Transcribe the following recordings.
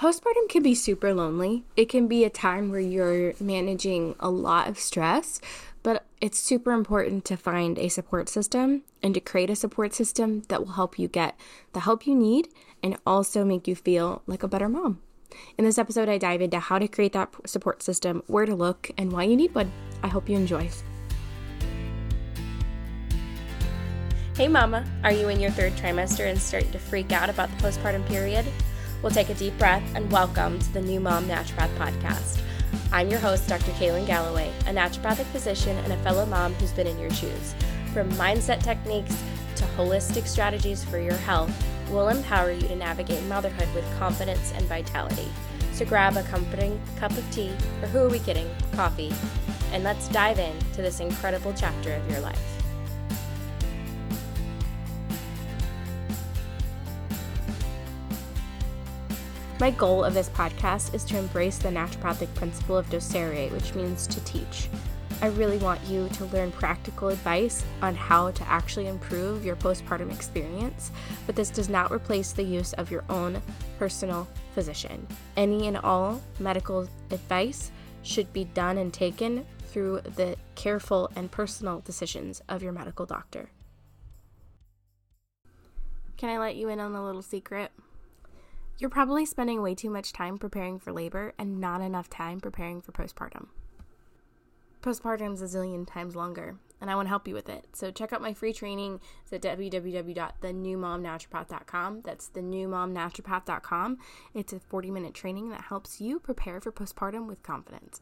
Postpartum can be super lonely. It can be a time where you're managing a lot of stress, but it's super important to find a support system and to create a support system that will help you get the help you need and also make you feel like a better mom. In this episode, I dive into how to create that support system, where to look, and why you need one. I hope you enjoy. Hey, Mama, are you in your third trimester and starting to freak out about the postpartum period? We'll take a deep breath and welcome to the New Mom Naturopath Podcast. I'm your host, Dr. Kailyn Galloway, a naturopathic physician and a fellow mom who's been in your shoes. From mindset techniques to holistic strategies for your health, we'll empower you to navigate motherhood with confidence and vitality. So grab a comforting cup of tea, or who are we kidding, coffee, and let's dive in to this incredible chapter of your life. My goal of this podcast is to embrace the naturopathic principle of docere, which means to teach. I really want you to learn practical advice on how to actually improve your postpartum experience, but this does not replace the use of your own personal physician. Any and all medical advice should be done and taken through the careful and personal decisions of your medical doctor. Can I let you in on a little secret? You're probably spending way too much time preparing for labor and not enough time preparing for postpartum. Postpartum is a zillion times longer, and I want to help you with it. So check out my free training. It's at www.thenewmomnaturopath.com. That's thenewmomnaturopath.com. It's a 40 minute training that helps you prepare for postpartum with confidence.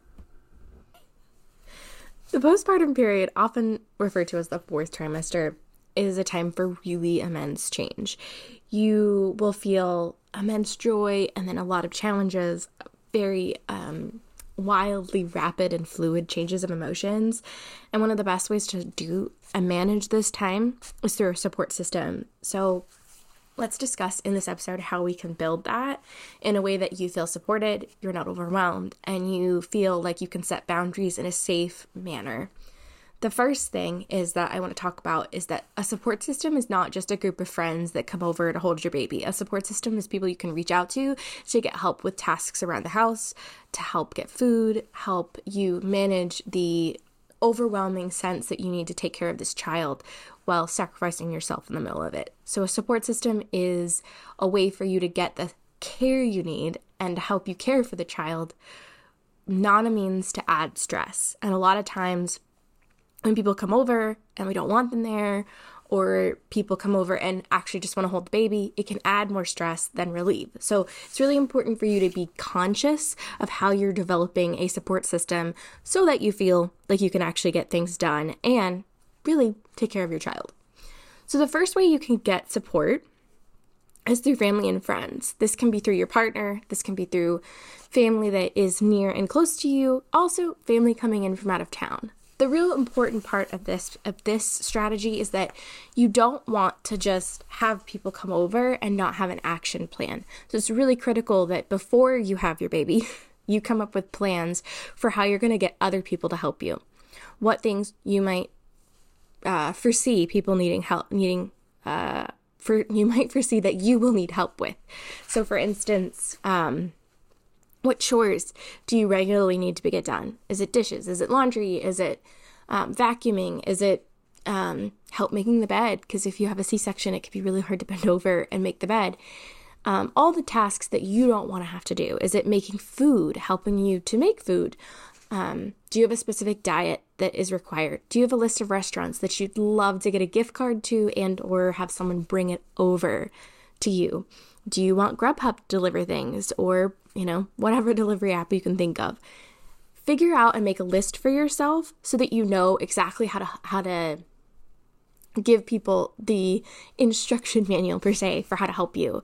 The postpartum period, often referred to as the fourth trimester, is a time for really immense change. You will feel immense joy and then a lot of challenges, very um, wildly rapid and fluid changes of emotions. And one of the best ways to do and manage this time is through a support system. So let's discuss in this episode how we can build that in a way that you feel supported, you're not overwhelmed, and you feel like you can set boundaries in a safe manner. The first thing is that I want to talk about is that a support system is not just a group of friends that come over to hold your baby. A support system is people you can reach out to to get help with tasks around the house, to help get food, help you manage the overwhelming sense that you need to take care of this child while sacrificing yourself in the middle of it. So, a support system is a way for you to get the care you need and to help you care for the child, not a means to add stress. And a lot of times, when people come over and we don't want them there, or people come over and actually just want to hold the baby, it can add more stress than relieve. So it's really important for you to be conscious of how you're developing a support system so that you feel like you can actually get things done and really take care of your child. So the first way you can get support is through family and friends. This can be through your partner, this can be through family that is near and close to you, also family coming in from out of town the real important part of this of this strategy is that you don't want to just have people come over and not have an action plan. So it's really critical that before you have your baby, you come up with plans for how you're going to get other people to help you. What things you might uh, foresee people needing help needing uh, for you might foresee that you will need help with. So, for instance, um, what chores do you regularly need to get done? Is it dishes? Is it laundry? Is it um, vacuuming? Is it um, help making the bed? Because if you have a C section, it can be really hard to bend over and make the bed. Um, all the tasks that you don't want to have to do. Is it making food, helping you to make food? Um, do you have a specific diet that is required? Do you have a list of restaurants that you'd love to get a gift card to and or have someone bring it over to you? Do you want Grubhub to deliver things or, you know, whatever delivery app you can think of? Figure out and make a list for yourself so that you know exactly how to how to give people the instruction manual per se for how to help you.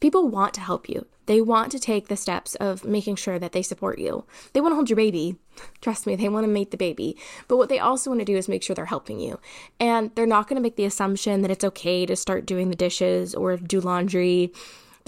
People want to help you. They want to take the steps of making sure that they support you. They want to hold your baby. Trust me, they want to make the baby. But what they also want to do is make sure they're helping you. And they're not going to make the assumption that it's okay to start doing the dishes or do laundry.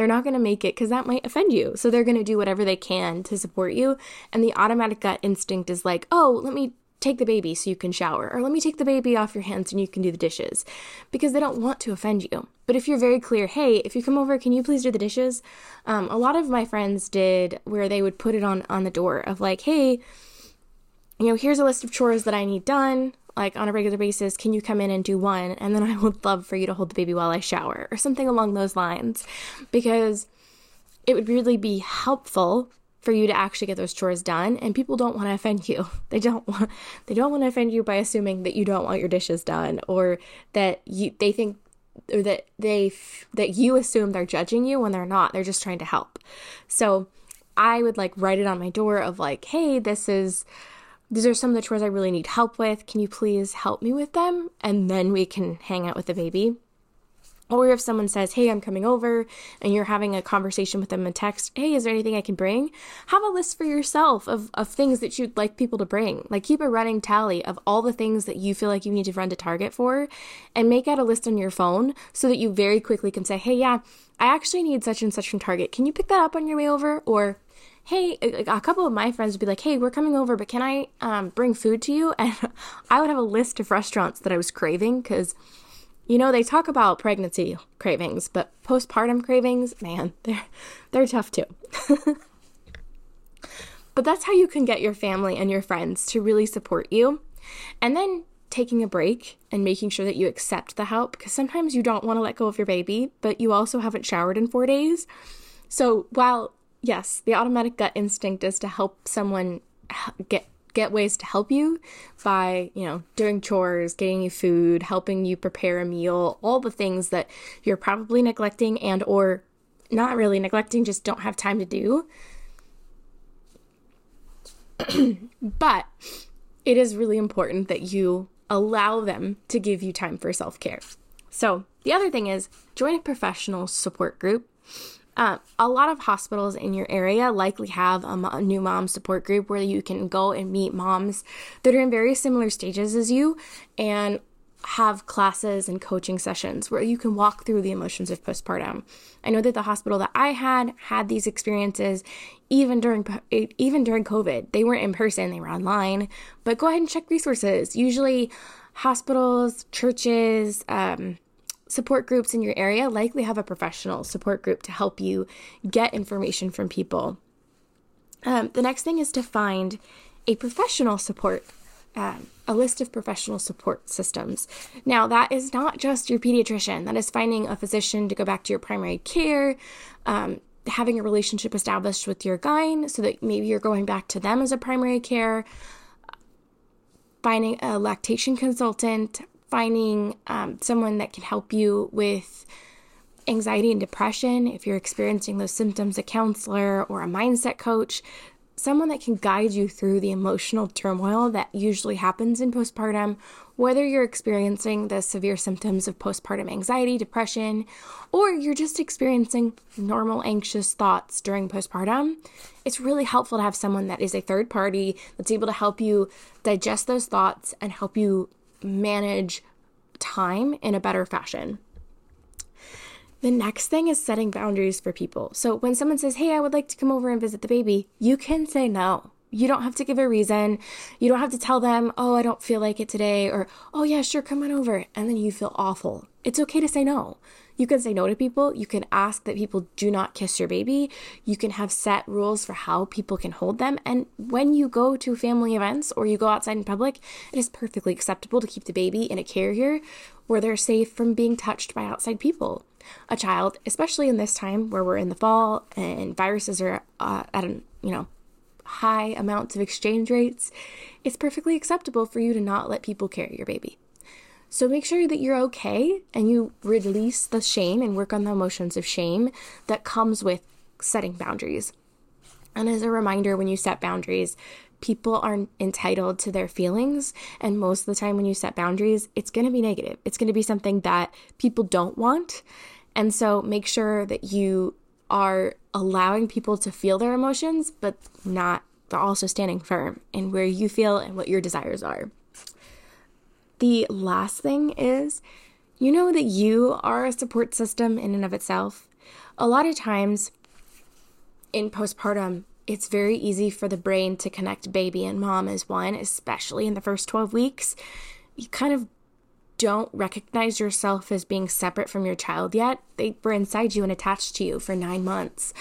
They're not going to make it because that might offend you. So they're going to do whatever they can to support you. And the automatic gut instinct is like, oh, let me take the baby so you can shower, or let me take the baby off your hands and you can do the dishes, because they don't want to offend you. But if you're very clear, hey, if you come over, can you please do the dishes? Um, a lot of my friends did where they would put it on on the door of like, hey, you know, here's a list of chores that I need done like on a regular basis, can you come in and do one? And then I would love for you to hold the baby while I shower or something along those lines because it would really be helpful for you to actually get those chores done and people don't want to offend you. They don't want they don't want to offend you by assuming that you don't want your dishes done or that you they think or that they that you assume they're judging you when they're not. They're just trying to help. So I would like write it on my door of like, "Hey, this is these are some of the chores I really need help with. Can you please help me with them?" And then we can hang out with the baby. Or if someone says, Hey, I'm coming over, and you're having a conversation with them in text, Hey, is there anything I can bring? Have a list for yourself of, of things that you'd like people to bring. Like keep a running tally of all the things that you feel like you need to run to Target for, and make out a list on your phone so that you very quickly can say, Hey, yeah, I actually need such and such from Target. Can you pick that up on your way over? Or hey a couple of my friends would be like hey we're coming over but can i um, bring food to you and i would have a list of restaurants that i was craving because you know, they talk about pregnancy cravings, but postpartum cravings, man, they're they're tough too. but that's how you can get your family and your friends to really support you. And then taking a break and making sure that you accept the help because sometimes you don't want to let go of your baby, but you also haven't showered in 4 days. So, while yes, the automatic gut instinct is to help someone get get ways to help you by, you know, doing chores, getting you food, helping you prepare a meal, all the things that you're probably neglecting and or not really neglecting, just don't have time to do. but it is really important that you allow them to give you time for self-care. So, the other thing is join a professional support group uh, a lot of hospitals in your area likely have a, a, new mom support group where you can go and meet moms that are in very similar stages as you and have classes and coaching sessions where you can walk through the emotions of postpartum. I know that the hospital that I had had these experiences even during even during COVID. They weren't in person, they were online. But go ahead and check resources. Usually hospitals, churches, um, support groups in your area likely have a professional support group to help you get information from people. Um, the next thing is to find a professional support, um, a list of professional support systems. Now, that is not just your pediatrician, that is finding a physician to go back to your primary care. Um, having a relationship established with your gyne so that maybe you're going back to them as a primary care, finding a lactation consultant, finding um, someone that can help you with anxiety and depression, if you're experiencing those symptoms, a counselor or a mindset coach, someone that can guide you through the emotional turmoil that usually happens in postpartum, whether you're experiencing the severe symptoms of postpartum anxiety, depression, or you're just experiencing normal anxious thoughts during postpartum. It's really helpful to have someone that is a third party that's able to help you digest those thoughts and help you manage time in a better fashion. The next thing is setting boundaries for people. So when someone says, Hey, I would like to come over and visit the baby, you can say no. You don't have to give a reason. You don't have to tell them, Oh, I don't feel like it today, or Oh, yeah, sure, come on over. And then you feel awful. It's okay to say no. You can say no to people. You can ask that people do not kiss your baby. You can have set rules for how people can hold them. And when you go to family events or you go outside in public, it is perfectly acceptable to keep the baby in a carrier where they're safe from being touched by outside people. A child, especially in this time where we're in the fall and viruses are uh, at an, you know, high amounts of exchange rates, it's perfectly acceptable for you to not let people carry your baby. So make sure that you're okay and you release the shame and work on the emotions of shame that comes with setting boundaries. And as a reminder, when you set boundaries, people are entitled to their feelings. And most of the time, when you set boundaries, it's going to be negative. It's going to be something that people don't want. And so make sure that you are allowing people to feel their emotions, but not, they're also standing firm in where you feel and what your desires are. The last thing is you know that you are a support system in and of itself. A lot of times in postpartum, it's very easy for the brain to connect baby and mom as one, especially in the first 12 weeks. You kind of don't recognize yourself as being separate from your child yet. They were inside you and attached to you for 9 months.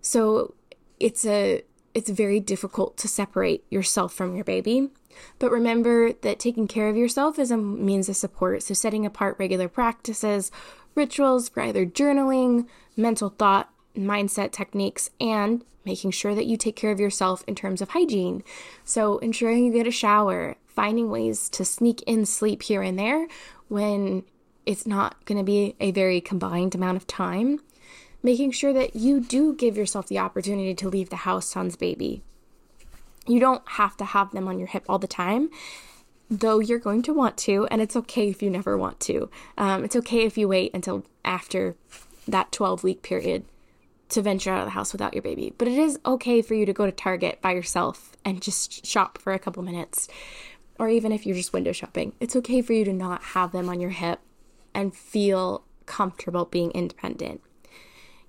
So it's a it's very difficult to separate yourself from your baby. But remember that taking care of yourself is a means of support. So setting apart regular practices, rituals for either journaling, mental thought, mindset techniques, and making sure that you take care of yourself in terms of hygiene. So ensuring you get a shower, finding ways to sneak in sleep here and there when it's not going to be a very combined amount of time. Making sure that you do give yourself the opportunity to leave the house sans baby. You don't have to have them on your hip all the time, though you're going to want to, and it's okay if you never want to. Um, it's okay if you wait until after that 12 week period to venture out of the house without your baby. But it is okay for you to go to Target by yourself and just shop for a couple minutes. Or even if you're just window shopping, it's okay for you to not have them on your hip and feel comfortable being independent.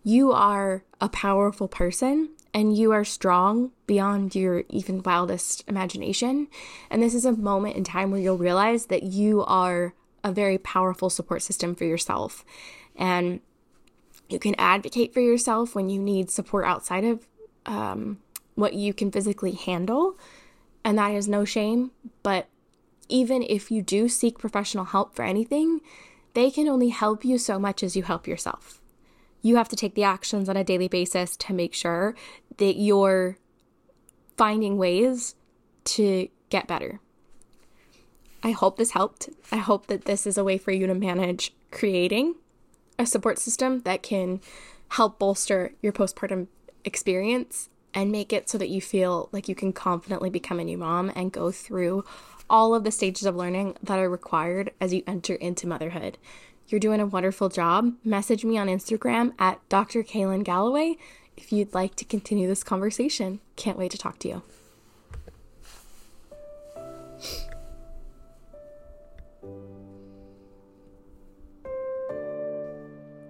You are a powerful person and you are strong beyond your even wildest imagination. And this is a moment in time where you'll realize that you are a very powerful support system for yourself. And you can advocate for yourself when you need support outside of um, what you can physically handle. And that is no shame. But even if you do seek professional help for anything, they can only help you so much as you help yourself you have to take the actions on a daily basis to make sure that you're finding ways to get better. I hope this helped. I hope that this is a way for you to manage creating a support system that can help bolster your postpartum experience and make it so that you feel like you can confidently become a new mom and go through all of the stages of learning that are required as you enter into motherhood. You're doing a wonderful job. Message me on Instagram at Dr. Kailyn Galloway if you'd like to continue this conversation. Can't wait to talk to you.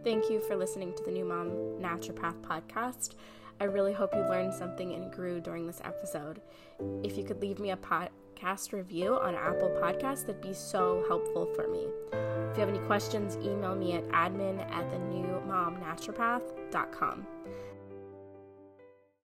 Thank you for listening to the New Mom Naturopath podcast. I really hope you learned something and grew during this episode. If you could leave me a podcast review on Apple Podcasts, that'd be so helpful for me. If you have any questions, email me at admin at the new mom naturopath.com.